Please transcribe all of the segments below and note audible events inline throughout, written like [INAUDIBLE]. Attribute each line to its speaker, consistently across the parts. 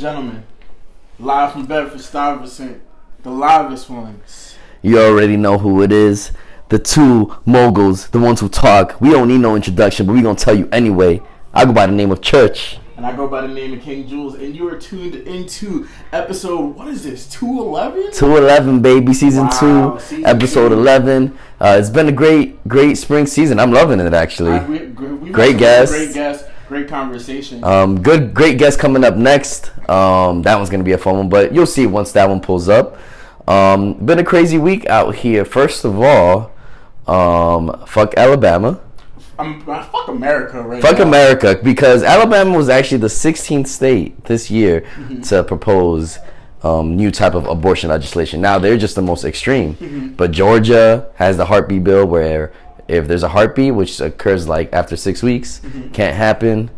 Speaker 1: Gentlemen, live from Bedford Stuyvesant, the livest ones.
Speaker 2: You already know who it is. The two moguls, the ones who talk. We don't need no introduction, but we gonna tell you anyway. I go by the name of Church.
Speaker 1: And I go by the name of King Jules, and you are tuned into episode, what is this, 211?
Speaker 2: 211, baby, season
Speaker 1: Wow,
Speaker 2: 2,
Speaker 1: season
Speaker 2: episode
Speaker 1: two.
Speaker 2: 11. Uh, it's been a great, great spring season. I'm loving it, actually.
Speaker 1: We- we-
Speaker 2: Great
Speaker 1: had some
Speaker 2: guest.
Speaker 1: Great guest. Great conversation.
Speaker 2: Um, good, great guest coming up next. Um, that one's gonna be a fun one, but you'll see once that one pulls up. Um, been a crazy week out here. First of all, um, fuck Alabama.
Speaker 1: I'm, uh, fuck America right
Speaker 2: Fuck
Speaker 1: now.
Speaker 2: America because Alabama was actually the 16th state this year
Speaker 1: Mm-hmm.
Speaker 2: to propose um, new type of abortion legislation. Now they're just the most extreme,
Speaker 1: Mm-hmm.
Speaker 2: but Georgia has the heartbeat bill where if there's a heartbeat, which occurs like after six weeks,
Speaker 1: Mm-hmm.
Speaker 2: can't happen.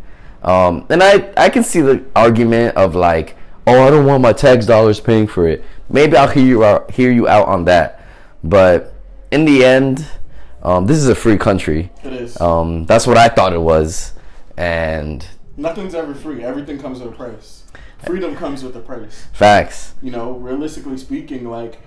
Speaker 2: Um, and I I can see the argument of like, oh, I don't want my tax dollars paying for it. Maybe I'll hear you out, hear you out on that, but in the end, um, this is a free country.
Speaker 1: It is.
Speaker 2: Um, that's what I thought it was, and
Speaker 1: Nothing's ever free. Everything comes with a price. Freedom comes with a price.
Speaker 2: facts.
Speaker 1: You know, realistically speaking, like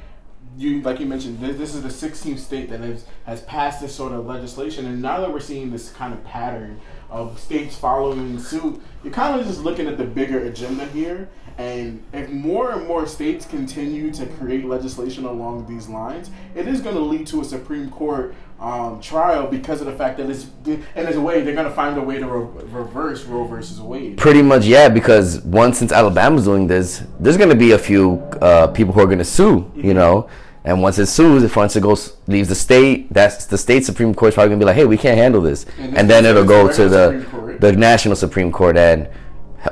Speaker 1: you, like you mentioned, this, this is the 16th state that has has passed this sort of legislation, and now that we're seeing this kind of pattern of states following suit, you're kind of just looking at the bigger agenda here. And if more and more states continue to create legislation along these lines, it is going to lead to a Supreme Court um, trial because of the fact that it's, and there's a way they're going to find a way to re- reverse Roe versus Wade.
Speaker 2: Pretty much, yeah. Because once since Alabama's doing this, there's gonna be a few uh, people who are gonna sue. You know, and once it sues, if once it goes leaves the state, that's the state Supreme Court's probably gonna be like, hey, we can't handle this,
Speaker 1: And
Speaker 2: and, then it'll go to the the national Supreme Court, and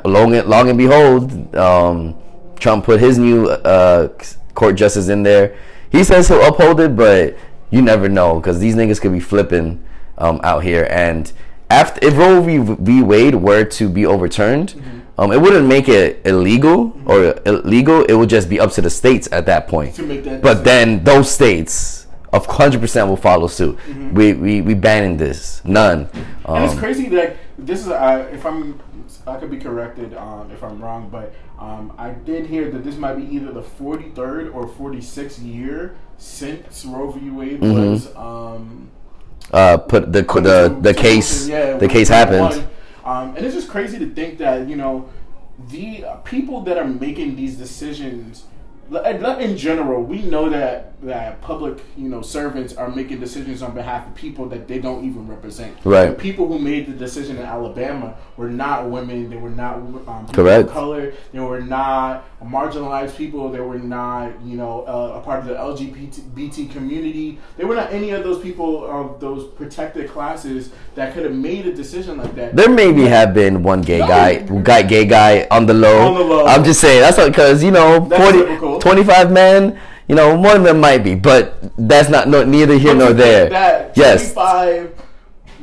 Speaker 2: long and, long and behold, um, Trump put his new uh, court justice in there. He says he'll uphold it, but you never know because these niggas could be flipping um, out here. And after if Roe v. v. Wade were to be overturned,
Speaker 1: Mm-hmm.
Speaker 2: Um, it wouldn't make it illegal or illegal. It would just be up to the states at that point.
Speaker 1: That
Speaker 2: But then those states, of hundred percent, will follow suit. We we we banning this. None.
Speaker 1: Mm-hmm. And it's
Speaker 2: Um,
Speaker 1: crazy that this is uh, if I'm I could be corrected um, if I'm wrong, but um, I did hear that this might be either the 43rd or 46th year since Roe v. Wade
Speaker 2: Mm-hmm.
Speaker 1: was um,
Speaker 2: uh, put the
Speaker 1: put
Speaker 2: the the case.
Speaker 1: Yeah,
Speaker 2: the case happened.
Speaker 1: Um, and it's just crazy to think that you know the people that are making these decisions. In general, we know that that public, you know, servants are making decisions on behalf of people that they don't even represent.
Speaker 2: Right.
Speaker 1: The people who made the decision in Alabama were not women. They were not um, people
Speaker 2: Correct.
Speaker 1: of color. They were not marginalized people. They were not, you know, uh, a part of the LGBT community. They were not any of those people of those protected classes that could have made a decision like that.
Speaker 2: There maybe have been one gay
Speaker 1: No.
Speaker 2: guy, guy, gay guy on the low.
Speaker 1: On the low.
Speaker 2: I'm just saying that's because you know
Speaker 1: That's
Speaker 2: 40,
Speaker 1: typical.
Speaker 2: 25 men. You know, one of them might be, but that's not no, neither here nor there.
Speaker 1: That
Speaker 2: Yes.
Speaker 1: 25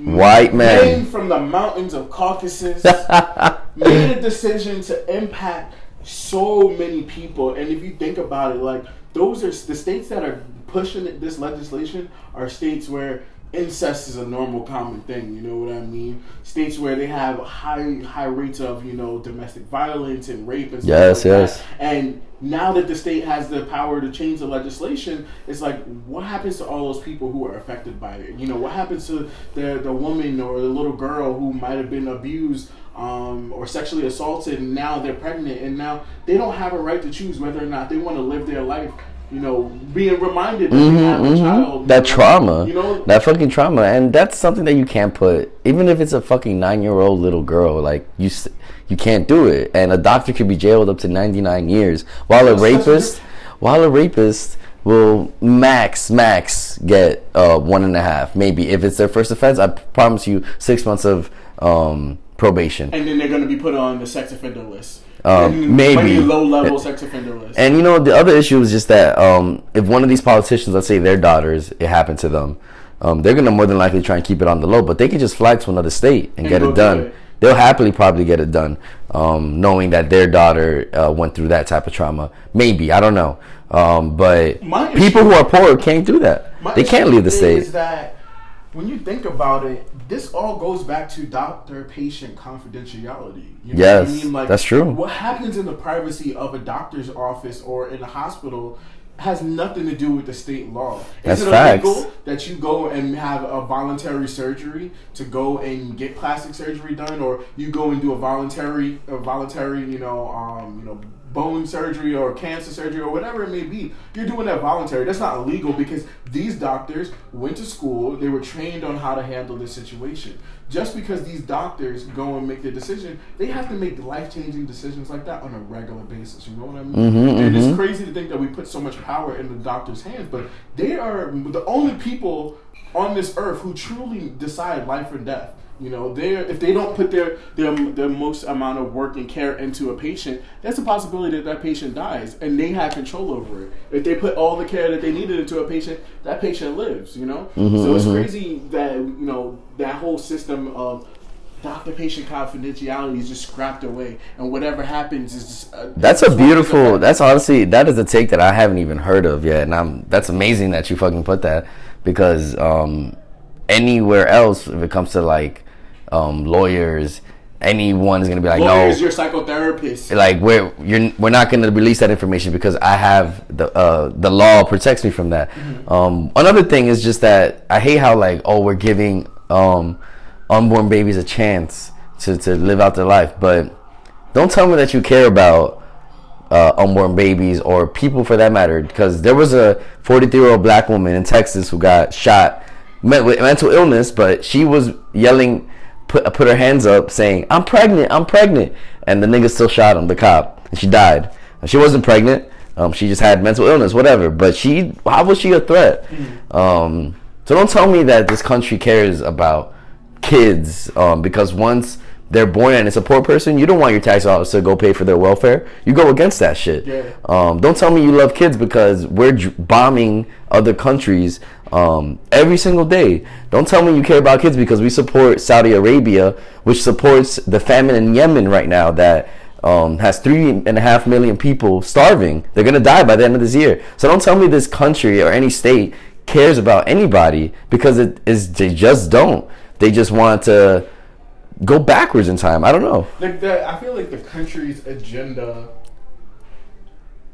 Speaker 2: White men.
Speaker 1: men from the mountains of Caucasus [LAUGHS] made a decision to impact so many people. And if you think about it, like those are the states that are pushing this legislation are states where incest is a normal common thing. You know what I mean? States where they have high high rates of you know domestic violence and rape and stuff
Speaker 2: Yes,
Speaker 1: like
Speaker 2: yes.
Speaker 1: that. And now that the state has the power to change the legislation, it's like, what happens to all those people who are affected by it? You know, what happens to the the woman or the little girl who might have been abused um, or sexually assaulted, and now they're pregnant, and now they don't have a right to choose whether or not they want to live their life. You know, being reminded that a
Speaker 2: Mhm,
Speaker 1: child.
Speaker 2: That
Speaker 1: know,
Speaker 2: trauma,
Speaker 1: You know,
Speaker 2: that fucking trauma, and that's something that you can't put. Even if it's a fucking nine-year-old little girl, like you, you can't do it. And a doctor could be jailed up to ninety-nine years, while a
Speaker 1: a
Speaker 2: rapist, while a rapist will max max get uh, one and a half, maybe if it's their first offense. I promise you, six months of um, probation.
Speaker 1: and then they're going to be put on the sex offender list.
Speaker 2: Um, maybe.
Speaker 1: low level sex offender list.
Speaker 2: And you know, the other issue is just that um, if one of these politicians, let's say their daughters, it happened to them, um, they're gonna more than likely try and keep it on the low. But they could just fly to another state and,
Speaker 1: And
Speaker 2: get it done.
Speaker 1: it.
Speaker 2: They'll happily probably get it done, um, knowing that their daughter uh, went through that type of trauma. Maybe I don't know, um, but
Speaker 1: My
Speaker 2: people
Speaker 1: issue-
Speaker 2: who are poor can't do that. They can't leave the state.
Speaker 1: When you think about it, this all goes back to doctor-patient confidentiality. You know
Speaker 2: Yes,
Speaker 1: I mean? Like,
Speaker 2: that's true.
Speaker 1: What happens in the privacy of a doctor's office or in a hospital has nothing to do with the state law.
Speaker 2: That's
Speaker 1: Is it
Speaker 2: facts.
Speaker 1: illegal that you go and have a voluntary surgery to go and get plastic surgery done, or you go and do a voluntary, a voluntary, you know, um, you know, bone surgery or cancer surgery or whatever it may be? You're doing that voluntary. That's not illegal because these doctors went to school. They were trained on how to handle this situation. Just because these doctors go and make the decision, they have to make life changing decisions like that on a regular basis. You know what I mean?
Speaker 2: Mhm,
Speaker 1: and it's
Speaker 2: mhm.
Speaker 1: crazy to think that we put so much power in the doctor's hands, but they are the only people on this earth who truly decide life or death. You know, they if they don't put their, their their most amount of work and care into a patient, that's a possibility that that patient dies, and they have control over it. If they put all the care that they needed into a patient, that patient lives. You know, so it's crazy that you know that whole system of doctor patient confidentiality is just scrapped away, and whatever happens is just, uh,
Speaker 2: That's a beautiful. That's honestly that is a take that I haven't even heard of yet, and I'm. That's amazing that you fucking put that because um, anywhere else, if it comes to like um, lawyers, anyone is gonna be like, no,
Speaker 1: your psychotherapist.
Speaker 2: like we're you're we're not going to release that information because I have the uh, the law protects me from that. Um, another thing is just that I hate how like oh we're giving um, unborn babies a chance to to live out their life, but don't tell me that you care about uh, unborn babies or people for that matter because there was a 43 year old black woman in Texas who got shot met with mental illness, but she was yelling. Put, put her hands up saying, I'm pregnant, I'm pregnant. And the nigga still shot him, the cop. And she died. She wasn't pregnant. Um, she just had mental illness, whatever. But she, how was she a threat? Um, so don't tell me that this country cares about kids um, because once they're born and it's a poor person, you don't want your tax dollars to go pay for their welfare. You go against that shit.
Speaker 1: Yeah.
Speaker 2: Um, don't tell me you love kids because we're bombing other countries um, every single day. Don't tell me you care about kids because we support Saudi Arabia, which supports the famine in Yemen right now that um, has three and a half million people starving. They're gonna die by the end of this year. So don't tell me this country or any state cares about anybody because it is they just don't. They just want to go backwards in time. I don't know.
Speaker 1: Like the, I feel like the country's agenda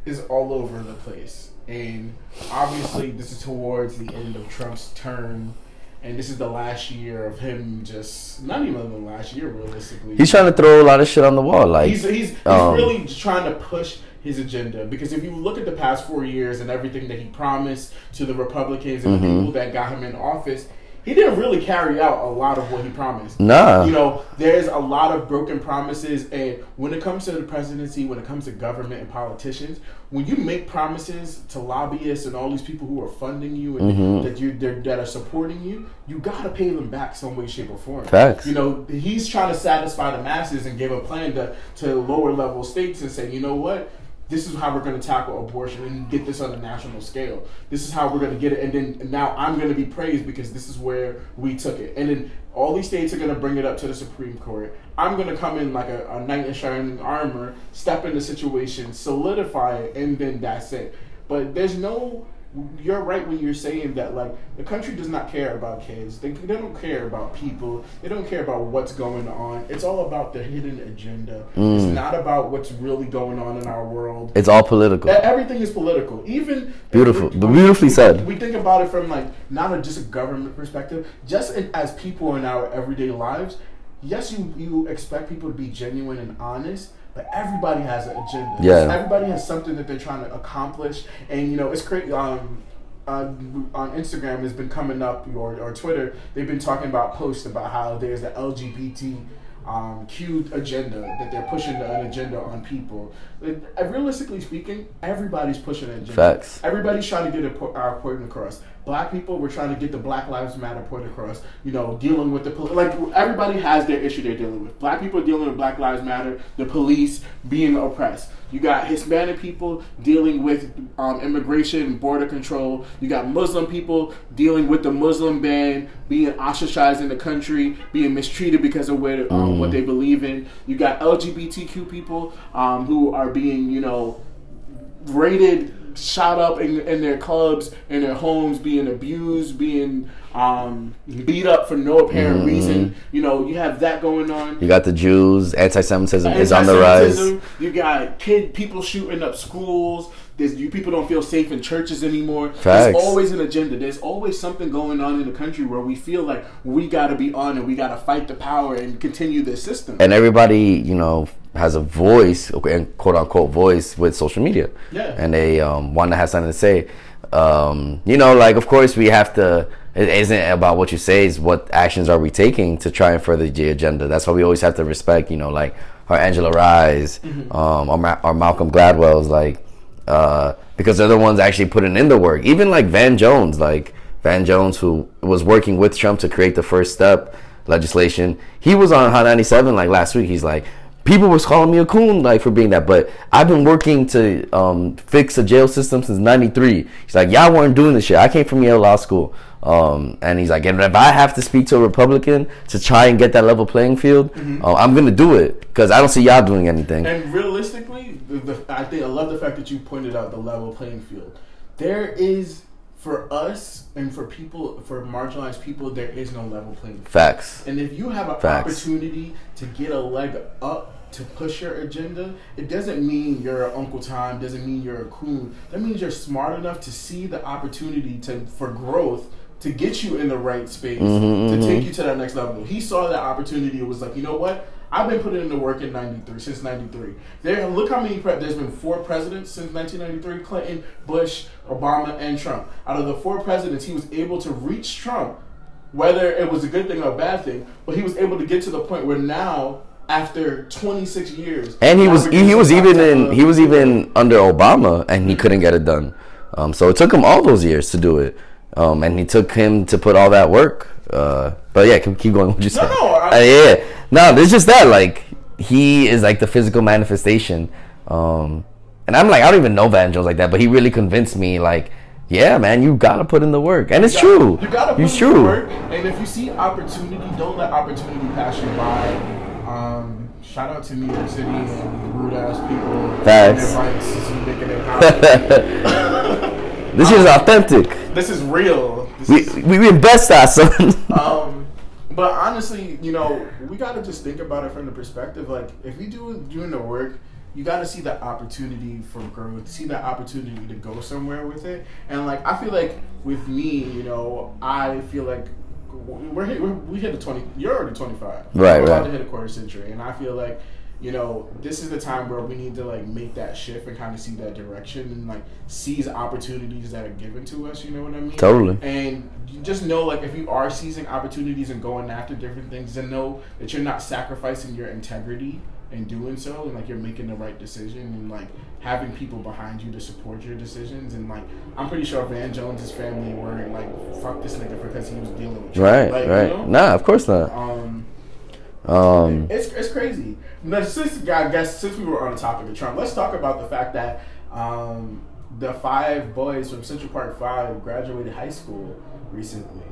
Speaker 1: is all over the place, and obviously this is towards the end of Trump's term, and this is the last year of him. Just not even the last year, realistically.
Speaker 2: He's trying to throw a lot of shit on the wall. Like
Speaker 1: He's he's, he's
Speaker 2: um,
Speaker 1: really trying to push his agenda because if you look at the past four years and everything that he promised to the Republicans and
Speaker 2: Mm-hmm.
Speaker 1: the people that got him in office, he didn't really carry out a lot of what he promised.
Speaker 2: Nah.
Speaker 1: You know, there's a lot of broken promises, and when it comes to the presidency, when it comes to government and politicians, when you make promises to lobbyists and all these people who are funding you and
Speaker 2: Mm-hmm.
Speaker 1: that you that are supporting you, you gotta pay them back some way, shape, or form.
Speaker 2: Facts.
Speaker 1: You know, he's trying to satisfy the masses and give a plan to, to lower level states and say, you know what? This is how we're going to tackle abortion and get this on a national scale. This is how we're going to get it. And then now I'm going to be praised because this is where we took it. And then all these states are going to bring it up to the Supreme Court. I'm going to come in like a, a knight in shining armor, step in the situation, solidify it, and then that's it. But there's no you're right when you're saying that like the country does not care about kids. They, they don't care about people. They don't care about what's going on. It's all about the hidden agenda. It's mm. not about what's really going on in our world.
Speaker 2: It's all political.
Speaker 1: Everything is political. Even
Speaker 2: Beautiful.
Speaker 1: when-
Speaker 2: Beautifully said.
Speaker 1: we think about it from like not a, just a government perspective. Just in, as people in our everyday lives yes you you expect people to be genuine and honest but everybody has an agenda
Speaker 2: Yeah.
Speaker 1: everybody has something that they're trying to accomplish and you know it's crazy um uh, on Instagram has been coming up or, or Twitter they've been talking about posts about how there's the LGBT um, Q agenda that they're pushing an agenda on people. Like, uh, realistically speaking, everybody's pushing an agenda.
Speaker 2: Facts.
Speaker 1: Everybody's trying to get a our point across. Black people, we're trying to get the Black Lives Matter point across. You know, dealing with the like everybody has their issue they're dealing with. Black people dealing with Black Lives Matter, the police being oppressed. You got Hispanic people dealing with um, immigration and border control. You got Muslim people dealing with the Muslim ban, being ostracized in the country, being mistreated because of where um, what they believe in. You got LGBTQ people um, who are being, you know, rated shot up in, in their clubs, in their homes, being abused, being um, beat up for no apparent
Speaker 2: Mm-hmm.
Speaker 1: reason. You know, you have that going on.
Speaker 2: You got the Jews. Anti-Semitism is on the rise.
Speaker 1: You got kid people shooting up schools. There's, you people don't feel safe in churches anymore.
Speaker 2: Facts.
Speaker 1: There's always an agenda. There's always something going on in the country where we feel like we got to be on and we got to fight the power and continue this system.
Speaker 2: and everybody you know has a voice and quote unquote voice with social media
Speaker 1: Yeah.
Speaker 2: and they um, want to have something to say um, you know like of course we have to it isn't about what you say it's what actions are we taking to try and further the agenda that's why we always have to respect you know like our Angela Ryes um, our, Ma- our malcolm gladwell's like uh, because they're the ones actually putting in the work even like van jones like van jones who was working with trump to create the first step legislation. He was on Hot 97 like last week. He's like, people was calling me a coon like for being that, but I've been working to um, fix the jail system since '93. He's like, y'all weren't doing this shit. I came from Yale Law School, um, and he's like, and if I have to speak to a Republican to try and get that level playing field, uh, I'm gonna do it because I don't see y'all doing anything.
Speaker 1: And realistically, the, the, I think I love the fact that you pointed out the level playing field. There is for us and for people for marginalized people, there is no level playing field.
Speaker 2: Facts.
Speaker 1: And if you have an
Speaker 2: Facts.
Speaker 1: opportunity to get a leg up to push your agenda, it doesn't mean you're Uncle Tom, doesn't mean you're a coon. That means you're smart enough to see the opportunity to for growth to get you in the right space mm-hmm, to mm-hmm. take you to that next level. He saw that opportunity and was like, you know what? I've been putting in the work in '93 since '93. There, look how many. Pre- there's been four presidents since 1993: Clinton, Bush, Obama, and Trump. Out of the four presidents, he was able to reach Trump whether it was a good thing or a bad thing, but he was able to get to the point where now, after 26 years,
Speaker 2: And he was he, was even in he was even under Obama and he couldn't get it done. Um, so it took him all those years to do it. Um, and he took him to put all that work. Uh, but yeah, keep, keep going. [LAUGHS] What you
Speaker 1: No, no, I-
Speaker 2: Uh, yeah, no. It's just that. Like he is like the physical manifestation. Um, and I'm like I don't even know Van Jones like that, but he really convinced me. Like, yeah, man, you gotta put in the work, and it's
Speaker 1: You
Speaker 2: true.
Speaker 1: gotta- You gotta put
Speaker 2: It's
Speaker 1: in
Speaker 2: true.
Speaker 1: the work, and if you see opportunity, don't let opportunity pass you by. Um, shout out to New York City and rude ass people.
Speaker 2: Facts.
Speaker 1: on Their bikes, just making it [LAUGHS] happen.
Speaker 2: This is authentic.
Speaker 1: this is real. This
Speaker 2: We
Speaker 1: is,
Speaker 2: we, invest our son. [LAUGHS]
Speaker 1: um, [LAUGHS] but honestly, you know, we gotta just think about it from the perspective like if we do doing the work, you gotta see the opportunity for growth, see that opportunity to go somewhere with it, and like I feel like with me, you know, I feel like we're, hit, we're we hit the twenty. You're already twenty five.
Speaker 2: Right,
Speaker 1: We're about
Speaker 2: right.
Speaker 1: to hit a quarter century, and I feel like. You know, this is the time where we need to like make that shift and kind of see that direction and like seize opportunities that are given to us. You know what I mean?
Speaker 2: Totally.
Speaker 1: And you just know, like, if you are seizing opportunities and going after different things, then know that you're not sacrificing your integrity in doing so, and like you're making the right decision, and like having people behind you to support your decisions. And like, I'm pretty sure Van Jones's family weren't like, "Fuck this nigga" because he was dealing with Trump.
Speaker 2: right,
Speaker 1: like,
Speaker 2: right.
Speaker 1: You know?
Speaker 2: Nah, of course not.
Speaker 1: Um,
Speaker 2: Um,
Speaker 1: it's it's crazy. Now, since I guess since we were on the topic of Trump, let's talk about the fact that um, the five boys from Central Park Five graduated high school recently.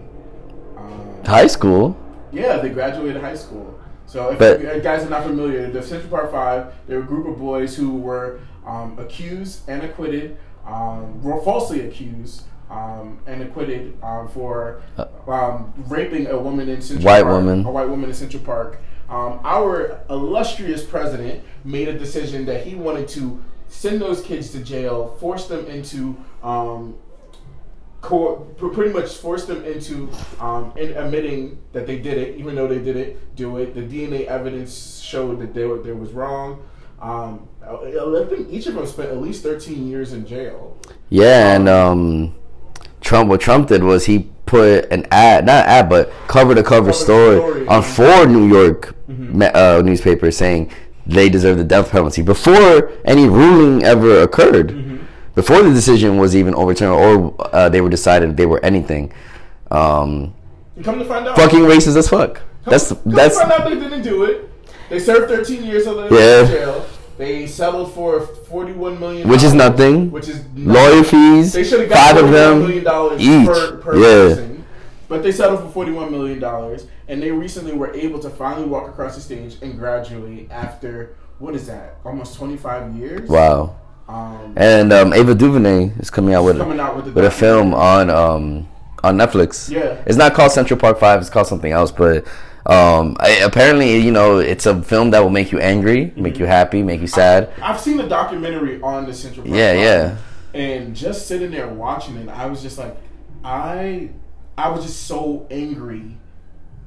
Speaker 1: Um,
Speaker 2: high school.
Speaker 1: yeah, they graduated high school. So if
Speaker 2: But-
Speaker 1: you guys are not familiar, the Central Park Five, they were a group of boys who were um, accused and acquitted, um, were falsely accused um, and acquitted um, for um, raping a woman in Central
Speaker 2: White
Speaker 1: Park,
Speaker 2: woman.
Speaker 1: a white woman in Central Park. Um, our illustrious president made a decision that he wanted to send those kids to jail, force them into um, co- pretty much forced them into um, in admitting that they did it, even though they didn't do it. The DNA evidence showed that they were, they was wrong. Um, I think each of them spent at least 13 years in jail.
Speaker 2: Yeah, and um, Trump. What Trump did was he put an ad, not ad, but cover to cover
Speaker 1: Cover
Speaker 2: story
Speaker 1: story.
Speaker 2: on four New York
Speaker 1: Mm-hmm.
Speaker 2: uh, newspapers saying they deserve the death penalty before any ruling ever occurred.
Speaker 1: Mm-hmm.
Speaker 2: Before the decision was even overturned, or uh, they were decided they were anything. Um,
Speaker 1: come to find out,
Speaker 2: fucking racist as fuck.
Speaker 1: come,
Speaker 2: That's
Speaker 1: come
Speaker 2: that's
Speaker 1: to find out they didn't do it. They served 13 years of
Speaker 2: Yeah.
Speaker 1: jail. They settled for 41 million,
Speaker 2: which is nothing.
Speaker 1: Which is
Speaker 2: Lawyer fees,
Speaker 1: They should have got
Speaker 2: five of
Speaker 1: $41
Speaker 2: them
Speaker 1: million dollars
Speaker 2: each.
Speaker 1: per, per
Speaker 2: yeah.
Speaker 1: person. But they settled for forty-one million dollars, and they recently were able to finally walk across the stage and graduate after what is that? Almost twenty-five years.
Speaker 2: Wow.
Speaker 1: Um,
Speaker 2: And um, Ava DuVernay is coming out with
Speaker 1: coming out with,
Speaker 2: with a film on um on Netflix.
Speaker 1: Yeah.
Speaker 2: It's not called Central Park Five. It's called something else. But um, I, apparently, you know, it's a film that will make you angry, make you happy, make you sad.
Speaker 1: I've seen the documentary on the Central Park.
Speaker 2: Yeah, yeah.
Speaker 1: And just sitting there watching it, I was just like, I, I was just so angry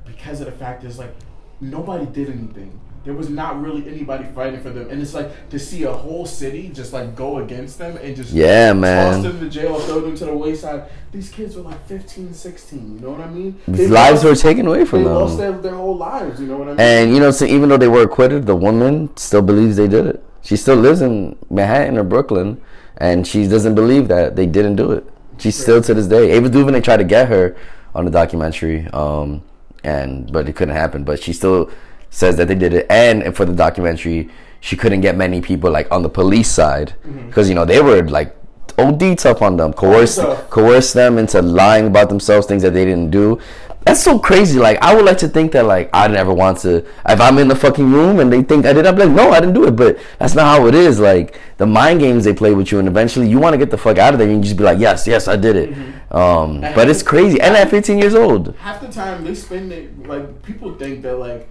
Speaker 1: because of the fact is like nobody did anything. There was not really anybody fighting for them, and it's like to see a whole city just like go against them and just
Speaker 2: Yeah,
Speaker 1: toss
Speaker 2: man.
Speaker 1: them to jail, throw them to the wayside. These kids were like 15, 16, You know what I mean? They
Speaker 2: Lives
Speaker 1: lost-
Speaker 2: were taken away from
Speaker 1: They lost
Speaker 2: them.
Speaker 1: their, their whole lives. You know what I mean?
Speaker 2: And you know, so even though they were acquitted, the woman still believes they did it. She still lives in Manhattan or Brooklyn, and she doesn't believe that they didn't do it. She's still to this day. Ava DuVernay tried to get her on the documentary, um, and but it couldn't happen. But she still says that they did it. And for the documentary, she couldn't get many people like on the police side because you know they were like OD tough on them, coerced
Speaker 1: tough.
Speaker 2: coerce them into lying about themselves, things that they didn't do. That's so crazy. Like I would like to think that like I never want to. If I'm in the fucking room and they think I did, I'm like, no, I didn't do it. But that's not how it is. Like the mind games they play with you, and eventually you want to get the fuck out of there. and You just be like, yes, yes, I did it. Um, but it's crazy. And at 15 years old,
Speaker 1: half the time they spend it like people think that like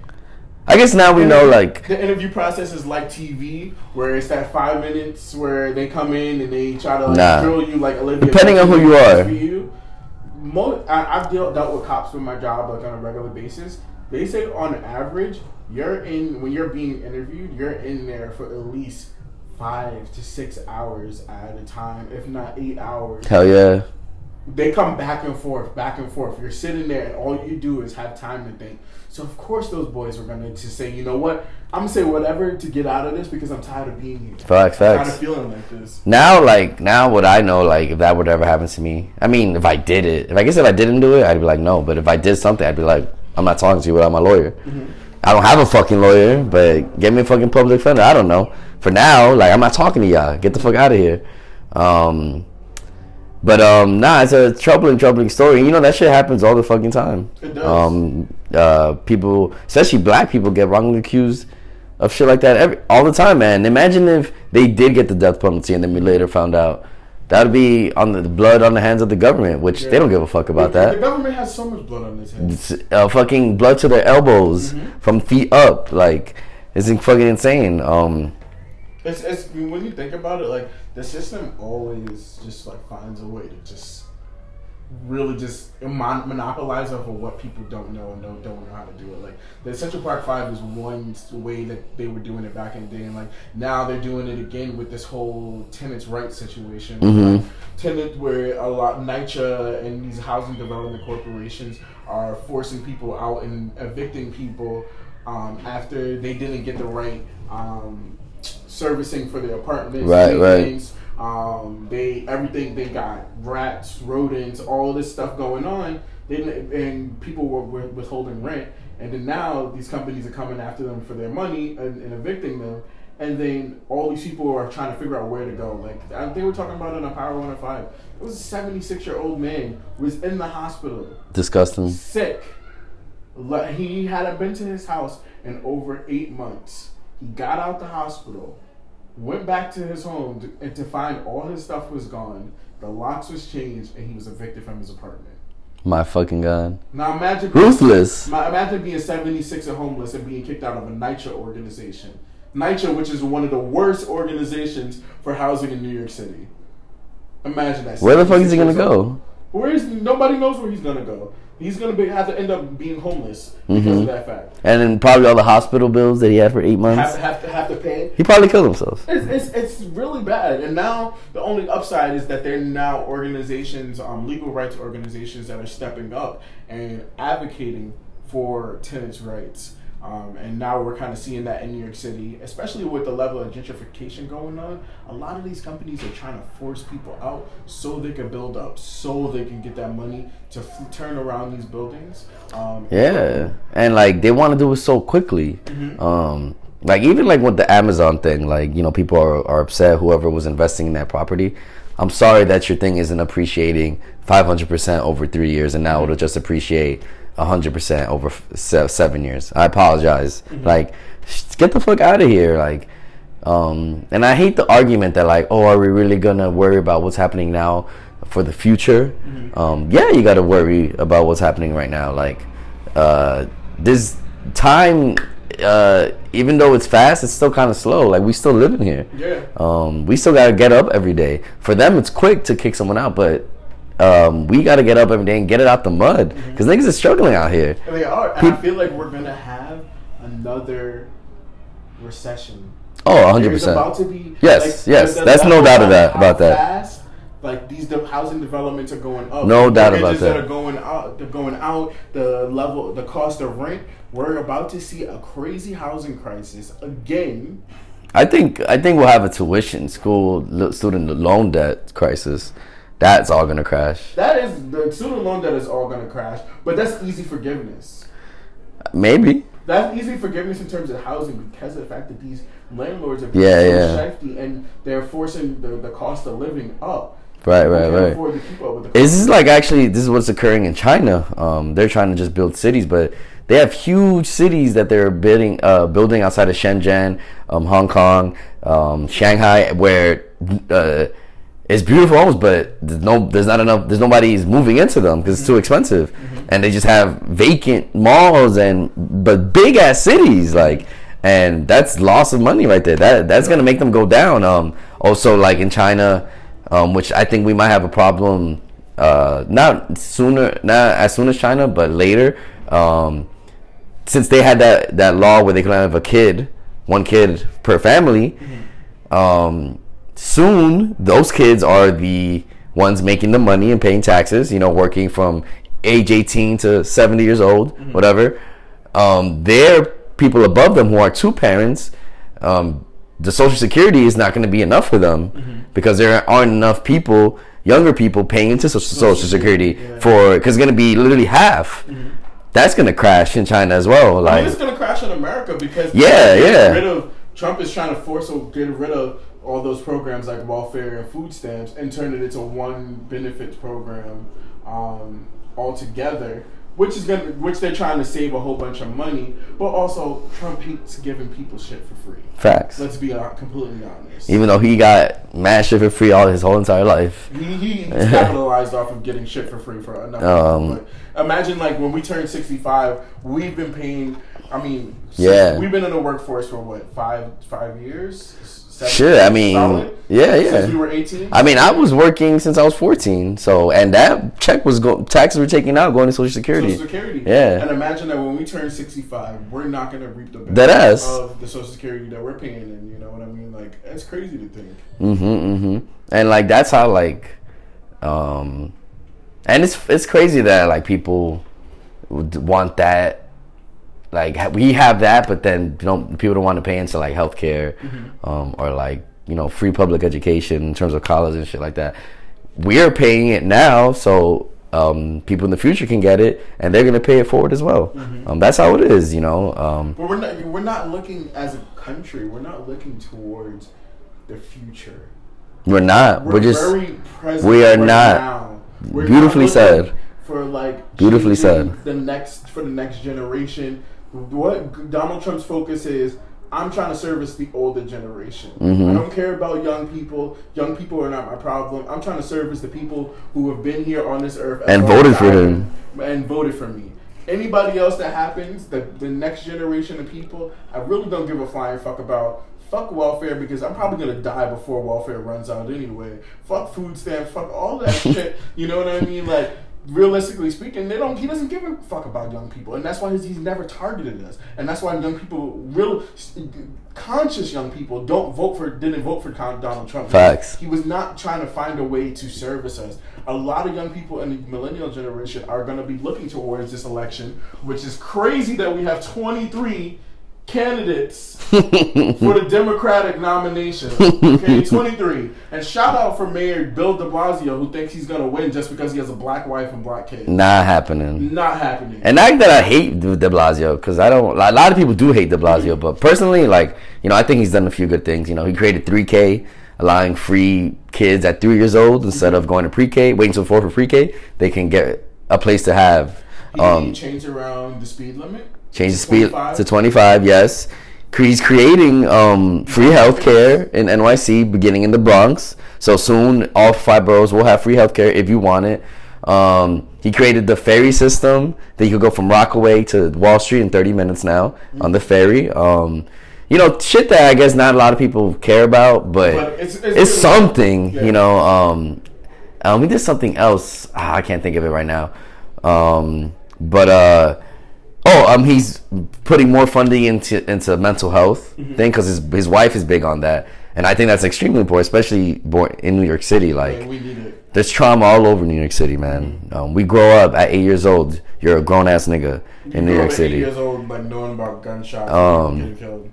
Speaker 2: I guess now we know like
Speaker 1: the interview process is like TV, where it's that five minutes where they come in and they try to like
Speaker 2: Nah.
Speaker 1: drill you like Olivia.
Speaker 2: Depending on who you are.
Speaker 1: You, Mo- I, I've dealt, dealt with cops with my job like on a regular basis. They say on average, you're in when you're being interviewed, you're in there for at least five to six hours at a time, if not eight hours
Speaker 2: hell yeah.
Speaker 1: they come back and forth, back and forth. You're sitting there, and all you do is have time to think. So of course, those boys were gonna just say, you know what, I'm gonna say whatever to get out of this because I'm tired of being here.
Speaker 2: Facts,
Speaker 1: I'm tired of feeling like this.
Speaker 2: Now, like now, what I know, like if that would ever happen to me, I mean, if I did it, if I guess if I didn't do it, I'd be like, no. But if I did something, I'd be like, I'm not talking to you without my lawyer. I don't have a fucking lawyer, but get me a fucking public defender. I don't know. For now, like I'm not talking to y'all. Get the fuck out of here. Um, but um, nah, it's a troubling, troubling story. You know that shit happens all the fucking time.
Speaker 1: It does.
Speaker 2: Um, uh, people, especially black people, get wrongly accused of shit like that every all the time, man. Imagine if they did get the death penalty and then we later found out. That'd be on the, blood on the hands of the government, which they don't give a fuck about
Speaker 1: The,
Speaker 2: that.
Speaker 1: the government has so much blood on its hands.
Speaker 2: Uh, fucking blood to their elbows from feet up. Like it's fucking insane. Um,
Speaker 1: It's, it's when you think about it, like the system always just like finds a way to just really just mon- monopolize over what people don't know and don't, don't know how to do it. Like the Central Park Five is one way that they were doing it back in the day, and like now they're doing it again with this whole tenants' rights situation.
Speaker 2: Mhm.
Speaker 1: Like, tenant where a lot NYCHA and these housing development corporations are forcing people out and evicting people um, after they didn't get the right um, servicing for their apartments.
Speaker 2: Right, right.
Speaker 1: Um, they everything they got rats, rodents, all this stuff going on. They and people were, withholding rent, and then now these companies are coming after them for their money and, and evicting them. And then all these people are trying to figure out where to go. Like I think we're talking about it on Power 105. It was a 76 year old man who was in the hospital
Speaker 2: disgusting.
Speaker 1: sick. He hadn't been to his house in over eight months. He got out the hospital, went back to his home, to, and to find all his stuff was gone. The locks was changed, and he was evicted from his apartment.
Speaker 2: My fucking god.
Speaker 1: Now imagine
Speaker 2: Ruthless.
Speaker 1: Ma- Imagine being 76 and homeless and being kicked out of a NYCHA organization. NYCHA, which is one of the worst organizations for housing in New York City. Imagine that.
Speaker 2: Where the fuck is he gonna go?
Speaker 1: Where is nobody knows where he's gonna go. He's gonna be, have to end up being homeless because
Speaker 2: Mhm.
Speaker 1: of that fact.
Speaker 2: And then probably all the hospital bills that he had for eight
Speaker 1: Have
Speaker 2: months.
Speaker 1: to have to have to pay.
Speaker 2: He probably killed himself.
Speaker 1: It's, it's, it's really bad. And now the only upside is that there are now organizations, um, legal rights organizations that are stepping up and advocating for tenants' rights. Um, and now we're kind of seeing that in New York City, especially with the level of gentrification going on. A lot of these companies are trying to force people out so they can build up, so they can get that money to f- turn around these buildings. Um,
Speaker 2: Yeah, and like they want to do it so quickly.
Speaker 1: Mhm.
Speaker 2: Um, like even like with the Amazon thing, like you know people are, are upset. Whoever was investing in that property, I'm sorry that your thing isn't appreciating 500 percent over three years, and now it'll just appreciate 100 percent over f- seven years. I apologize. Like, get the fuck out of here. Like, Um, and I hate the argument that like, oh, are we really gonna worry about what's happening now for the future? Um, yeah, you got to worry about what's happening right now. Like, uh, this time, uh, even though it's fast, it's still kind of slow. Like we still living here.
Speaker 1: Yeah.
Speaker 2: Um, we still gotta get up every day. For them, it's quick to kick someone out, but um, we gotta get up every day and get it out the mud because niggas is struggling out here.
Speaker 1: And they are. And I feel like we're gonna have another recession.
Speaker 2: Oh, 100 percent.
Speaker 1: about to be.
Speaker 2: Yes, yes, that's no doubt of that- about that.
Speaker 1: Fast, like these de- housing developments are going up.
Speaker 2: No doubt about
Speaker 1: Mortgages
Speaker 2: that.
Speaker 1: are going out. They're going out. The level, the cost of rent. We're about to see a crazy housing crisis again.
Speaker 2: I think I think we'll have a tuition school student loan debt crisis. That's all gonna crash.
Speaker 1: That is the student loan debt is all to crash. But that's easy forgiveness.
Speaker 2: Maybe.
Speaker 1: That's easy forgiveness in terms of housing because of the fact that these landlords are being
Speaker 2: Yeah,
Speaker 1: so
Speaker 2: yeah.
Speaker 1: shifty and they're forcing the, the cost of living up.
Speaker 2: Right, right, right.
Speaker 1: afford to keep up with the
Speaker 2: This is like actually this is what's occurring in China. Um, they're trying to just build cities, but they have huge cities that they're building uh, building outside of Shenzhen, um, Hong Kong, um, Shanghai, where uh, it's beautiful homes, but there's no there's not enough there's nobody's moving into them because it's too expensive, and they just have vacant malls and but big ass cities like. And that's loss of money right there. That that's gonna make them go down. Um, also, like in China, um, which I think we might have a problem uh, not sooner, not as soon as China, but later. Um, since they had that that law where they could have a kid, one kid per family, um, soon those kids are the ones making the money and paying taxes. You know, working from age 18 to 70 years old, whatever. Um, they're people above them who are two parents. Um, the social security is not going to be enough for them because there aren't enough people, younger people, paying into social, social security
Speaker 1: yeah.
Speaker 2: for because it's going to be literally half. That's going to crash in China as well.
Speaker 1: I mean, it's going to crash in America because
Speaker 2: Yeah, yeah.
Speaker 1: Rid of Trump is trying to force or get rid of all those programs like welfare and food stamps and turn it into one benefits program um, altogether. Which is gonna, which they're trying to save a whole bunch of money, but also Trump hates giving people shit for free.
Speaker 2: facts.
Speaker 1: Let's be completely honest.
Speaker 2: Even though he got mad shit for free all his whole entire life.
Speaker 1: He, he [LAUGHS] capitalized off of getting shit for free for enough.
Speaker 2: Um,
Speaker 1: imagine like when we turn sixty five, we've been paying. I mean, since-
Speaker 2: Yeah.
Speaker 1: we've been in the workforce for what five five years. Seven
Speaker 2: Shit, I mean,
Speaker 1: solid?
Speaker 2: yeah,
Speaker 1: Since
Speaker 2: yeah.
Speaker 1: we were eighteen.
Speaker 2: I mean, I was working since I was 14, so and that check was go taxes were taken out going to Social Security.
Speaker 1: Social Security.
Speaker 2: Yeah.
Speaker 1: And imagine that when we turn 65, we're not going to reap the benefits of the Social Security that we're paying. And you know what I mean? Like, it's crazy to think.
Speaker 2: Mm-hmm, mm-hmm. And like that's how like, um, and it's it's crazy that like people would want that. Like ha- we have that, but then you know people don't want to pay into like healthcare, um, or like you know free public education in terms of college and shit like that. We're paying it now, so um, people in the future can get it, and they're gonna pay it forward as well. Um, that's how it is, you know. Um,
Speaker 1: But we're not, we're not looking as a country, we're not looking towards the future.
Speaker 2: we're not. We're,
Speaker 1: We're,
Speaker 2: just
Speaker 1: very present.
Speaker 2: we are
Speaker 1: right
Speaker 2: not.
Speaker 1: Now. We're
Speaker 2: Beautifully
Speaker 1: not
Speaker 2: said.
Speaker 1: For like
Speaker 2: Beautifully said.
Speaker 1: The next for the next generation, what Donald Trump's focus is. I'm trying to service the older generation.
Speaker 2: Mm-hmm.
Speaker 1: I don't care about young people. Young people are not my problem. I'm trying to service the people who have been here on this earth
Speaker 2: And voted for him.
Speaker 1: and voted for me. Anybody else that happens, the the next generation of people, I really don't give a flying fuck about. Fuck welfare because I'm probably gonna die before welfare runs out anyway. Fuck food stamps. Fuck all that [LAUGHS] shit. You know what I mean? Like realistically speaking, they don't. He doesn't give a fuck about young people, and that's why he's, he's never targeted us. And that's why young people, real conscious young people, don't vote for didn't vote for Donald Trump.
Speaker 2: Facts.
Speaker 1: He was not trying to find a way to service us. A lot of young people in the millennial generation are going to be looking towards this election, which is crazy that we have 23 candidates [LAUGHS] for the Democratic nomination. Okay, [LAUGHS] 23. And shout out for Mayor Bill de Blasio, who thinks he's going to win just because he has a black wife and black kids.
Speaker 2: not happening.
Speaker 1: Not happening.
Speaker 2: And not that I hate De De Blasio, because I don't. A lot of people do hate De Blasio, but personally, like you know, I think he's done a few good things. You know, he created 3K, allowing free kids at three years old instead of going to pre-K, waiting until four for pre-K, they can get a place to have.
Speaker 1: he
Speaker 2: Um,
Speaker 1: changed around the speed limit.
Speaker 2: Change the speed
Speaker 1: 25.
Speaker 2: to 25. Yes, he's creating um, free healthcare in NYC, beginning in the Bronx. So soon, all five boroughs will have free healthcare if you want it. Um, he created the ferry system that you could go from Rockaway to Wall Street in 30 minutes now on the ferry. Um, you know, shit that I guess not a lot of people care about, but,
Speaker 1: But it's-
Speaker 2: it's,
Speaker 1: it's
Speaker 2: something.
Speaker 1: Yeah.
Speaker 2: You know, um, um, we did something else. Ah, I can't think of it right now. Um, but uh, oh, um, he's putting more funding into into mental health
Speaker 1: Mm-hmm.
Speaker 2: thing because his his wife is big on that, and I think that's extremely important, especially born in New York City. Like,
Speaker 1: And we need it.
Speaker 2: there's trauma all over New York City, man. Um, we grow up at eight years old. You're a grown ass nigga in New York City.
Speaker 1: Eight years old, like knowing about gunshots,
Speaker 2: Um,
Speaker 1: getting killed.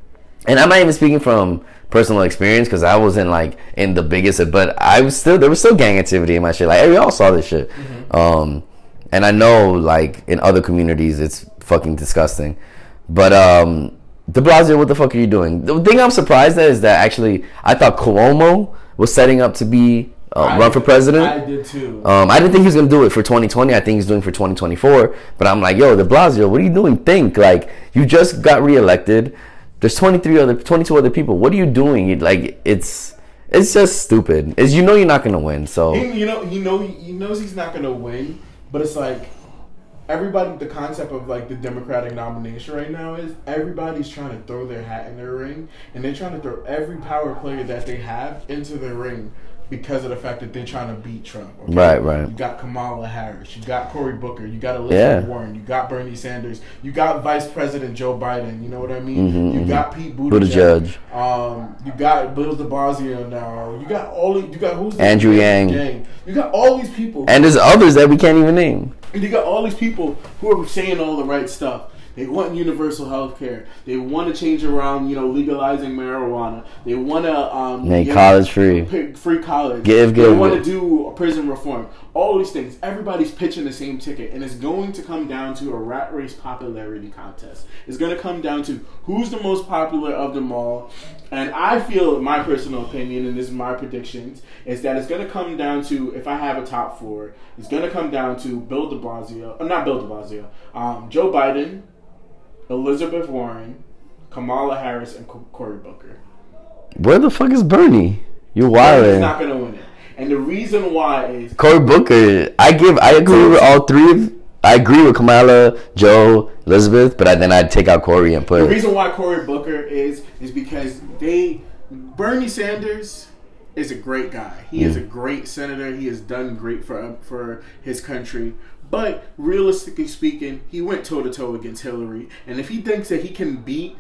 Speaker 2: and I'm not even speaking from personal experience because I wasn't like in the biggest, but I was still there was still gang activity in my shit. Like hey, we all saw this shit, um, and I know like in other communities it's fucking disgusting. But um, De Blasio, what the fuck are you doing? The thing I'm surprised at is that actually I thought Cuomo was setting up to be uh, run for president.
Speaker 1: I did too.
Speaker 2: Um, I didn't think he was gonna do it for 2020. I think he's doing for 2024. But I'm like, yo, De Blasio, what are you doing? Think like you just got reelected. There's 23 other, 22 other people. What are you doing? Like it's, it's just stupid. Is you know you're not gonna win. So
Speaker 1: He, you know, he know he knows he's not gonna win, but it's like everybody. The concept of like the Democratic nomination right now is everybody's trying to throw their hat in their ring, and they're trying to throw every power player that they have into the ring because of the fact that they're trying to beat Trump. okay?
Speaker 2: Right, right.
Speaker 1: You got Kamala Harris, you got Cory Booker, you got Elizabeth
Speaker 2: Yeah.
Speaker 1: Warren, you got Bernie Sanders, you got Vice President Joe Biden. You know what I mean?
Speaker 2: Mhm,
Speaker 1: you
Speaker 2: mhm.
Speaker 1: got Pete Buttigieg.
Speaker 2: Buttigieg.
Speaker 1: Um, you got Bill De Blasio now. You got all. You got who's
Speaker 2: Andrew Yang.
Speaker 1: You got all these people,
Speaker 2: and there's others that we can't even name.
Speaker 1: And you got all these people who are saying all the right stuff. They want universal health care. They want to change around, you know, legalizing marijuana. They want to um,
Speaker 2: Make college free.
Speaker 1: free college.
Speaker 2: Give,
Speaker 1: they want to do prison reform. All these things. Everybody's pitching the same ticket, and it's going to come down to a rat race popularity contest. It's going to come down to who's the most popular of them all. And I feel, my personal opinion, and this is my predictions, is that it's going to come down to if I have a top four, it's going to come down to Bill De Blasio, uh, not Bill De Blasio, um, Joe Biden, Elizabeth Warren, Kamala Harris, and Cory Booker.
Speaker 2: Where the fuck is Bernie? You
Speaker 1: He's
Speaker 2: wildin'.
Speaker 1: not going to win it. And the reason why is
Speaker 2: Cory Booker. I give. I agree with all three. of I agree with Kamala, Joe, Elizabeth, but I, then I'd take out Cory and put.
Speaker 1: the reason why Cory Booker is is because they Bernie Sanders is a great guy. He is a mm. great senator. He has done great for uh, for his country. But realistically speaking, he went toe to toe against Hillary, and if he thinks that he can beat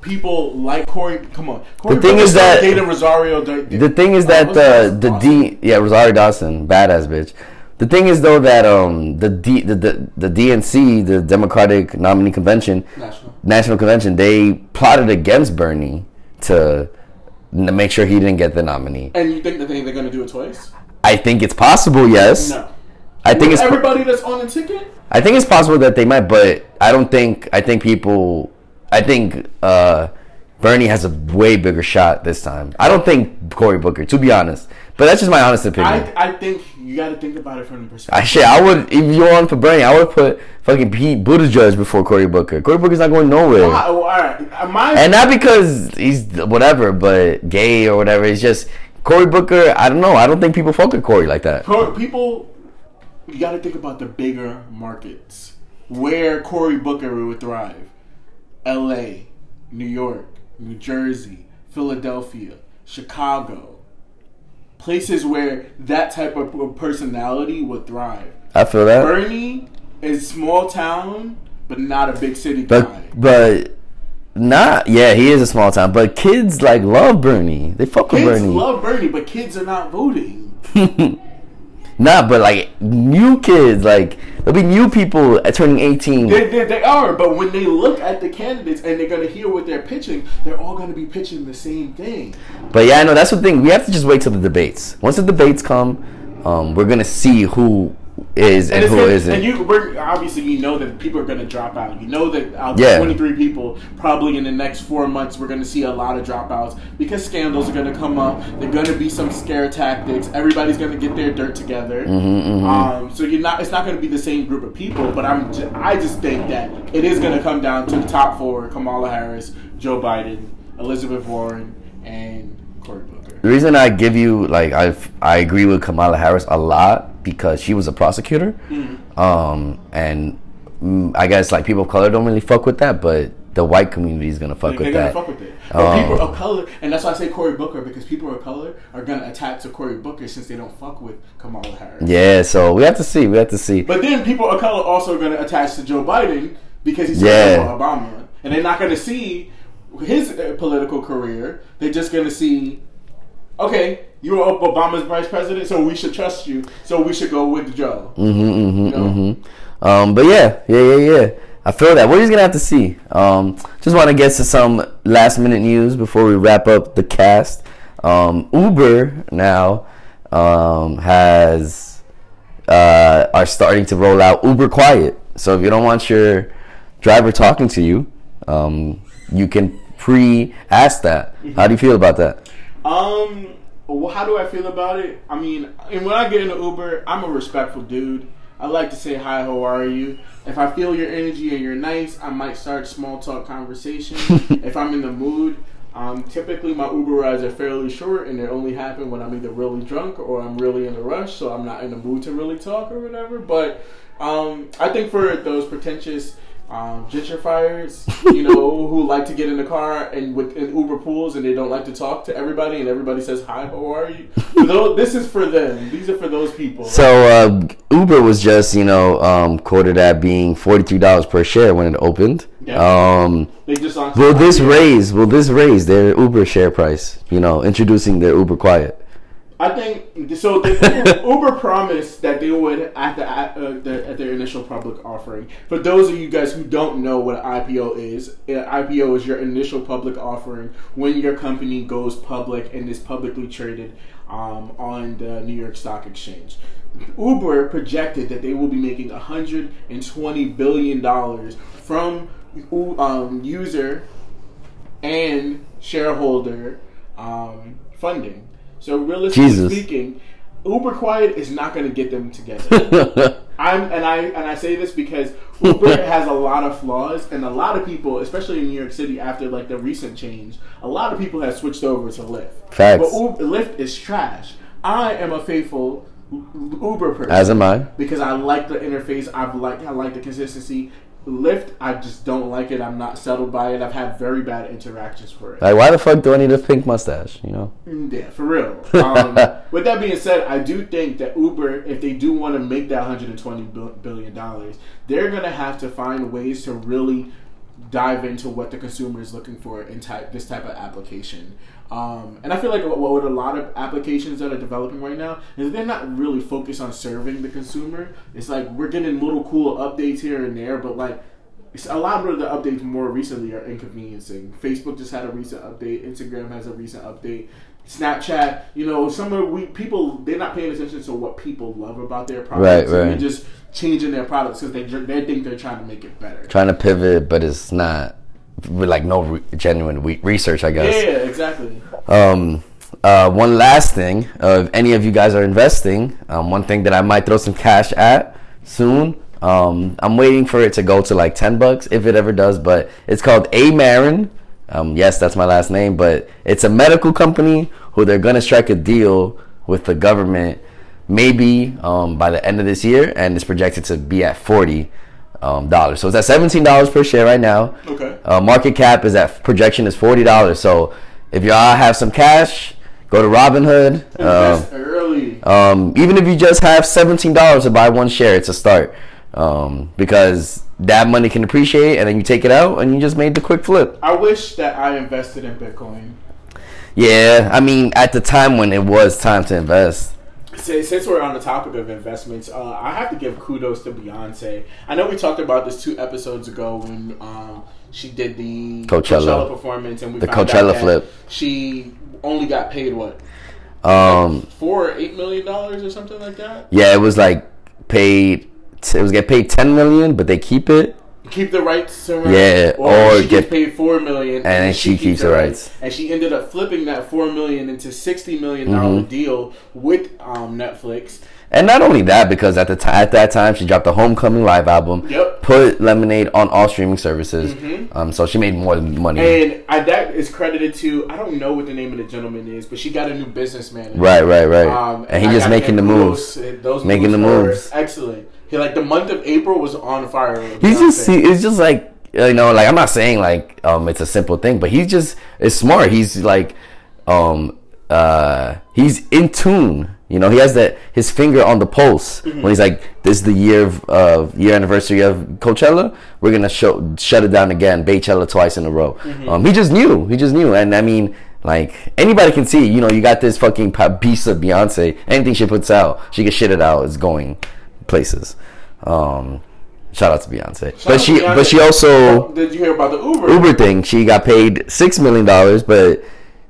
Speaker 1: people like Cory, come on. Cory
Speaker 2: The thing is that-
Speaker 1: dated Rosario.
Speaker 2: The thing is that the the D yeah Rosario Dawson badass bitch. The thing is though that um the D the, the the DNC the Democratic Nominee Convention
Speaker 1: National.
Speaker 2: National Convention they plotted against Bernie to make sure he didn't get the nominee.
Speaker 1: And you think that they, they're going to do it twice?
Speaker 2: I think it's possible. Yes,
Speaker 1: No.
Speaker 2: I think
Speaker 1: With
Speaker 2: it's
Speaker 1: everybody that's on the ticket.
Speaker 2: I think it's possible that they might, but I don't think. I think people. I think uh, Bernie has a way bigger shot this time. I don't think Cory Booker, to be honest. But that's just my honest opinion.
Speaker 1: I, I think you got to think about it from the
Speaker 2: I
Speaker 1: perspective.
Speaker 2: shit. I would if you're on for Bernie, I would put fucking Pete Buttigieg before Cory Booker. Cory Booker's not going nowhere,
Speaker 1: Ah, oh, all right. Uh, My
Speaker 2: and not because he's whatever, but gay or whatever. It's just Cory Booker. I don't know. I don't think people fuck with Cory like that.
Speaker 1: People, you got to think about the bigger markets where Cory Booker would thrive: L.A., New York, New Jersey, Philadelphia, Chicago. Places where that type of personality would thrive.
Speaker 2: I feel that.
Speaker 1: Bernie is small town, but not a big city guy.
Speaker 2: But but not yeah, he is a small town. But kids like love Bernie. They fuck with
Speaker 1: Kids
Speaker 2: Bernie.
Speaker 1: love Bernie, but kids are not voting. [LAUGHS]
Speaker 2: Nah, but like new kids, like there'll be new people at turning eighteen.
Speaker 1: They, they, they are, but when they look at the candidates and they're going to hear what they're pitching, they're all going to be pitching the same thing.
Speaker 2: But yeah, I know that's the thing. We have to just wait till the debates. Once the debates come, um, we're gonna see who is and,
Speaker 1: it's
Speaker 2: who isn't.
Speaker 1: And you, we're, obviously, you know that people are going to drop out. You know that out of
Speaker 2: Yeah.
Speaker 1: 23 people, probably in the next four months, we're going to see a lot of dropouts because scandals are going to come up. There're going to be some scare tactics. Everybody's going to get their dirt together.
Speaker 2: Mm-hmm,
Speaker 1: Um, so you're not. It's not going to be the same group of people. But I'm. Ju- I just think that it is going to come down to the top four: Kamala Harris, Joe Biden, Elizabeth Warren, and Cory Booker.
Speaker 2: The reason I give you like I I agree with Kamala Harris a lot because she was a prosecutor, um, and mm, I guess like people of color don't really fuck with that, but the white community is gonna fuck
Speaker 1: with that.
Speaker 2: With
Speaker 1: gonna
Speaker 2: that.
Speaker 1: fuck with it.
Speaker 2: Um,
Speaker 1: people of color, and that's why I say Cory Booker because people of color are gonna attack to Cory Booker since they don't fuck with Kamala Harris.
Speaker 2: Yeah, so we have to see. We have to see.
Speaker 1: But then people of color also are gonna attach to Joe Biden because he's
Speaker 2: Yeah.
Speaker 1: yeah. Obama, and they're not gonna see his uh, political career. They're just gonna see, okay, you were Obama's vice president, so we should trust you. So we should go with Joe.
Speaker 2: Mm-hmm, mm-hmm,
Speaker 1: You know?
Speaker 2: mm-hmm. Um, but yeah, yeah, yeah, yeah. I feel that. We're just gonna have to see. Um, just want to get to some last minute news before we wrap up the cast. Um, Uber now um, has uh, are starting to roll out Uber Quiet. So if you don't want your driver talking to you, um, you can pre-ask that. How do you feel about that?
Speaker 1: Um, well, how do I feel about it? I mean, and when I get into Uber, I'm a respectful dude. I like to say hi, how are you? If I feel your energy and you're nice, I might start small talk conversation. [LAUGHS] if I'm in the mood, um, typically my Uber rides are fairly short, and they only happen when I'm either really drunk or I'm really in a rush, so I'm not in the mood to really talk or whatever. But um, I think for those pretentious um, gentrifiers, you know, [LAUGHS] who like to get in the car and with in Uber pools and they don't like to talk to everybody and everybody says hi, how are you? Those, this is for them. These are for those people.
Speaker 2: So uh, Uber was just you know um, quoted at being forty three dollars per share when it opened.
Speaker 1: Yeah.
Speaker 2: Um,
Speaker 1: they just launched
Speaker 2: will this raise? Will this raise their Uber share price? You know, introducing their Uber Quiet.
Speaker 1: I think so. The Uber, [LAUGHS] Uber promised that they would at the, at, uh, the at their initial public offering. For those of you guys who don't know what an IPO is, uh, IPO is your initial public offering when your company goes public and is publicly traded um, on the New York Stock Exchange. Uber projected that they will be making 120 billion dollars from um, user and shareholder um, funding. So realistically
Speaker 2: Jesus.
Speaker 1: speaking, Uber Quiet is not going to get them together. [LAUGHS] I'm and I and I say this because Uber [LAUGHS] has a lot of flaws, and a lot of people, especially in New York City, after like the recent change, a lot of people have switched over to Lyft.
Speaker 2: Facts.
Speaker 1: But Uber, Lyft is trash. I am a faithful Uber person
Speaker 2: As am I.
Speaker 1: because I like the interface. I've like I like the consistency. Lyft, I just don't like it. I'm not settled by it. I've had very bad interactions for it.
Speaker 2: Like, why the fuck do I need a pink mustache? You know.
Speaker 1: Mm, Yeah, for real. Um, [LAUGHS] with that being said, I do think that Uber, if they do want to make that 120 billion dollars, they're gonna have to find ways to really dive into what the consumer is looking for in type this type of application. Um, and I feel like what, what a lot of applications that are developing right now is they're not really focused on serving the consumer. It's like we're getting little cool updates here and there, but like a lot of the updates more recently are inconveniencing. Facebook just had a recent update. Instagram has a recent update. Snapchat, you know, some of we people they're not paying attention to what people love about their products.
Speaker 2: Right, right.
Speaker 1: They're just changing their products because they they think they're trying to make it better.
Speaker 2: Trying to pivot, but it's not like no re- genuine re- research, I guess.
Speaker 1: Yeah, exactly.
Speaker 2: Um, uh, one last thing, uh, if any of you guys are investing, um, one thing that I might throw some cash at soon. Um, I'm waiting for it to go to like ten bucks if it ever does, but it's called Amarin. Um, yes, that's my last name, but it's a medical company who they're gonna strike a deal with the government maybe um, by the end of this year, and it's projected to be at forty um, dollars. So it's at seventeen dollars per share right now.
Speaker 1: Okay.
Speaker 2: Uh, market cap is at projection is forty dollars. So if y'all have some cash, go to Robinhood.
Speaker 1: Invest
Speaker 2: Um,
Speaker 1: early.
Speaker 2: um, even if you just have seventeen dollars to buy one share, it's a start. Um, because that money can appreciate, and then you take it out, and you just made the quick flip.
Speaker 1: I wish that I invested in Bitcoin.
Speaker 2: Yeah, I mean, at the time when it was time to invest.
Speaker 1: Since, we're on the topic of investments, uh, I have to give kudos to Beyonce. I know we talked about this two episodes ago when um, she did the
Speaker 2: Coachella.
Speaker 1: performance, and we
Speaker 2: The Coachella flip.
Speaker 1: She only got paid what
Speaker 2: Um,
Speaker 1: four or eight million dollars or something like that.
Speaker 2: yeah, it was like paid. It was get paid ten million, but they keep it.
Speaker 1: Keep the rights to her,
Speaker 2: Yeah,
Speaker 1: or,
Speaker 2: or
Speaker 1: she
Speaker 2: get-
Speaker 1: gets paid four million, and,
Speaker 2: then she keeps the rights.
Speaker 1: And she ended up flipping that four million into sixty million dollar
Speaker 2: Mm-hmm.
Speaker 1: deal with um, Netflix.
Speaker 2: And not only that, because at the time at that time she dropped the Homecoming live album,
Speaker 1: Yep.
Speaker 2: put Lemonade on all streaming services. Um, so she made more money.
Speaker 1: And I, that is credited to I don't know what the name of the gentleman is, but she got a new businessman.
Speaker 2: right, right, right.
Speaker 1: Um,
Speaker 2: and he
Speaker 1: I
Speaker 2: just making the moves.
Speaker 1: Those
Speaker 2: Making the
Speaker 1: were
Speaker 2: moves.
Speaker 1: Excellent. He like the month of April was on fire.
Speaker 2: He's just he, it's just like you know like I'm not saying like um it's a simple thing, but he's just is smart. He's like um uh he's in tune. You know, he has that his finger on the pulse
Speaker 1: Mm-hmm.
Speaker 2: when he's like, "This is the year of uh, year anniversary of Coachella. We're gonna show shut it down again, Beychella twice in a row."
Speaker 1: Mm-hmm.
Speaker 2: Um, he just knew, he just knew, and I mean, like anybody can see. You know, you got this fucking beast of Beyonce. Anything she puts out, she can shit it out. It's going places. Um, shout out to Beyonce,
Speaker 1: Shout
Speaker 2: but she,
Speaker 1: Beyonce.
Speaker 2: but she also
Speaker 1: Did you hear about the Uber?
Speaker 2: Uber thing. She got paid six million dollars, but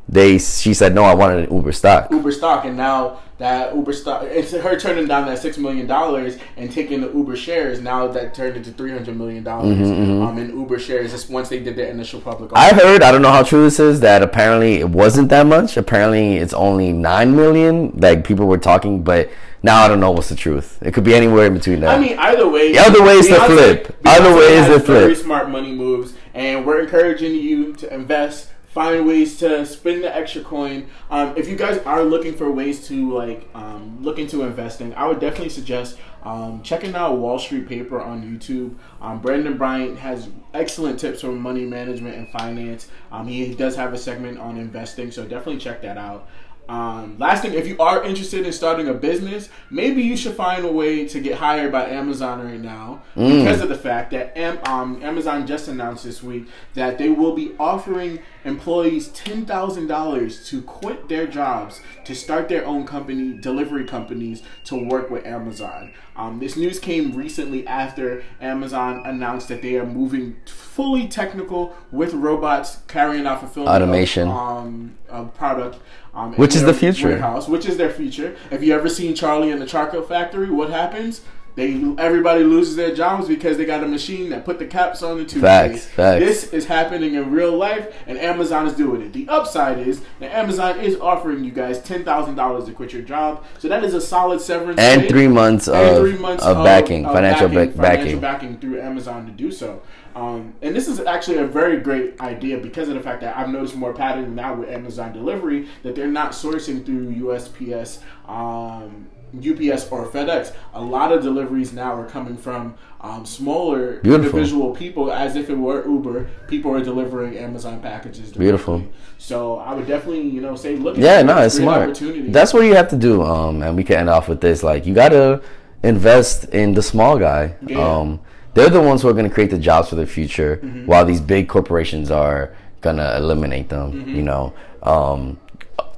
Speaker 2: they she said no. I wanted an Uber stock.
Speaker 1: Uber stock, and now that Uber stock, it's her turning down that six million dollars and taking the Uber shares. Now that turned into three hundred million dollars um, in Uber shares. Just once they did their initial public.
Speaker 2: I heard. I don't know how true this is. That apparently it wasn't that much. Apparently it's only nine million. Like people were talking, but now I don't know what's the truth. It could be anywhere in between that.
Speaker 1: I mean, either way.
Speaker 2: Either way is the flip. Either way is the flip.
Speaker 1: Very smart money moves, and we're encouraging you to invest. Find ways to spend the extra coin. Um, if you guys are looking for ways to like um, look into investing, I would definitely suggest um, checking out Wall Street Paper on YouTube. Um, Brandon Bryant has excellent tips for money management and finance. Um, he does have a segment on investing, so definitely check that out. Um, last thing, if you are interested in starting a business, maybe you should find a way to get hired by Amazon right now because of the fact that Am- um, Amazon just announced this week that they will be offering employees ten thousand dollars to quit their jobs to start their own company, delivery companies, to work with Amazon. Um, this news came recently after Amazon announced that they are moving fully technical with robots carrying out fulfillment of,
Speaker 2: Automation.
Speaker 1: um, of product. Um,
Speaker 2: Which is the future.
Speaker 1: warehouse, which is their future. Have you ever seen Charlie and the Chocolate Factory? What happens? They everybody loses their jobs because they got a machine that put the caps on the toothpaste.
Speaker 2: Facts, facts.
Speaker 1: This is happening in real life, and Amazon is doing it. The upside is that Amazon is offering you guys ten thousand dollars to quit your job, so that is a solid severance
Speaker 2: and three months
Speaker 1: and
Speaker 2: of,
Speaker 1: three months
Speaker 2: of backing,
Speaker 1: of
Speaker 2: financial
Speaker 1: backing,
Speaker 2: back-
Speaker 1: financial
Speaker 2: backing.
Speaker 1: backing through Amazon to do so. Um, and this is actually a very great idea because of the fact that I've noticed more pattern now with Amazon delivery that they're not sourcing through USPS, um, UPS, or FedEx. A lot of deliveries now are coming from um, smaller
Speaker 2: Beautiful.
Speaker 1: individual people, as if it were Uber. People are delivering Amazon packages. directly.
Speaker 2: Beautiful.
Speaker 1: So I would definitely, you know, say look.
Speaker 2: Yeah, no, it's smart.
Speaker 1: Opportunity.
Speaker 2: That's what you have to do. Um, and we can end off with this. Like, you gotta invest in the small guy.
Speaker 1: Yeah.
Speaker 2: Um, they're the ones who are gonna create the jobs for the future,
Speaker 1: Mm-hmm.
Speaker 2: while these big corporations are gonna eliminate them.
Speaker 1: Mm-hmm.
Speaker 2: You know, um,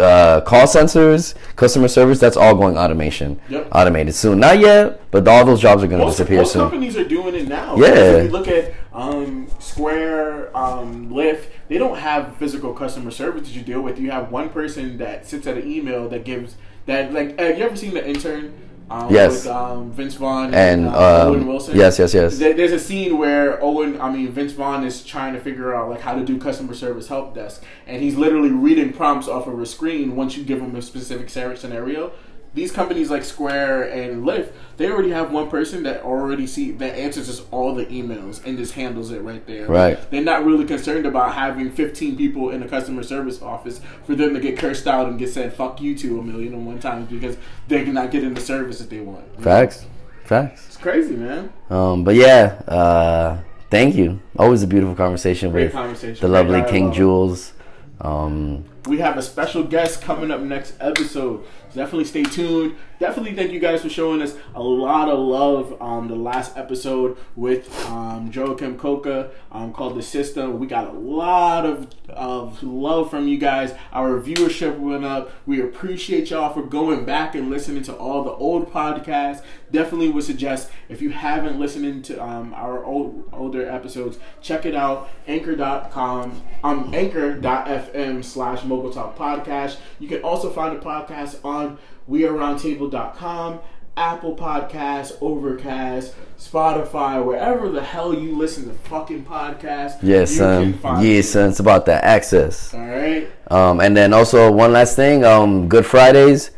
Speaker 2: uh, call centers, customer service. That's all going automation.
Speaker 1: Yep.
Speaker 2: Automated soon. Not yet, but all those jobs are gonna disappear
Speaker 1: most
Speaker 2: soon.
Speaker 1: companies are doing it now.
Speaker 2: Yeah.
Speaker 1: If you look at um, Square, um, Lyft, they don't have physical customer service that you deal with. You have one person that sits at an email that gives that. Like, have you ever seen the intern? Um,
Speaker 2: Yes.
Speaker 1: With um, Vince Vaughn
Speaker 2: And,
Speaker 1: uh,
Speaker 2: um,
Speaker 1: Owen Wilson.
Speaker 2: yes, yes, yes.
Speaker 1: There- There's a scene where Owen, I mean Vince Vaughn, is trying to figure out like how to do customer service help desk, and he's literally reading prompts off of a screen once you give him a specific scenario. These companies like Square and Lyft, they already have one person that already see that answers just all the emails and just handles it right there.
Speaker 2: Right.
Speaker 1: They're not really concerned about having 15 people in a customer service office for them to get cursed out and get said "fuck you" to a million and one times because they're not getting the service that they want.
Speaker 2: Facts. Facts.
Speaker 1: It's crazy, man.
Speaker 2: Um, but yeah, uh, thank you. Always a beautiful conversation
Speaker 1: Great
Speaker 2: with
Speaker 1: conversation.
Speaker 2: the lovely King. Jules. Um,
Speaker 1: We have a special guest coming up next episode. Definitely stay tuned. Definitely thank you guys for showing us a lot of love on the last episode with um, Joachim Coca um, called The System. We got a lot of, of love from you guys. Our viewership went up. We appreciate y'all for going back and listening to all the old podcasts. Definitely would suggest if you haven't listened to um, our old older episodes, check it out. Anchor.com, um, anchor.fm slash Mogul Talk Podcast. You can also find the podcast on weareroundtable.com Apple Podcasts, Overcast, Spotify, wherever the hell you listen to fucking podcasts.
Speaker 2: Yes,
Speaker 1: you
Speaker 2: son.
Speaker 1: can find
Speaker 2: Yeah,
Speaker 1: it.
Speaker 2: son. It's about that access.
Speaker 1: All right.
Speaker 2: Um, and then also one last thing, um, Good Fridays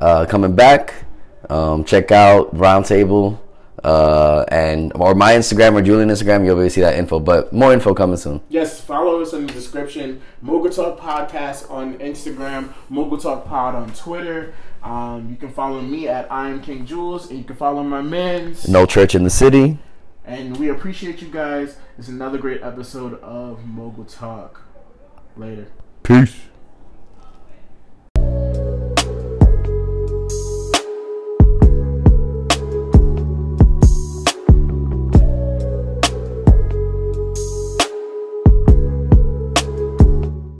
Speaker 2: uh, coming back. Um, check out Roundtable uh, and or my Instagram or Julian Instagram. You'll be able to see that info. But more info coming soon.
Speaker 1: Yes, follow us in the description. Mogul Talk Podcast on Instagram, Mogul Talk Pod on Twitter. Um, you can follow me at I am King Jules, and you can follow my mans.
Speaker 2: No church in the city.
Speaker 1: And we appreciate you guys. It's another great episode of Mogul Talk. Later.
Speaker 2: Peace.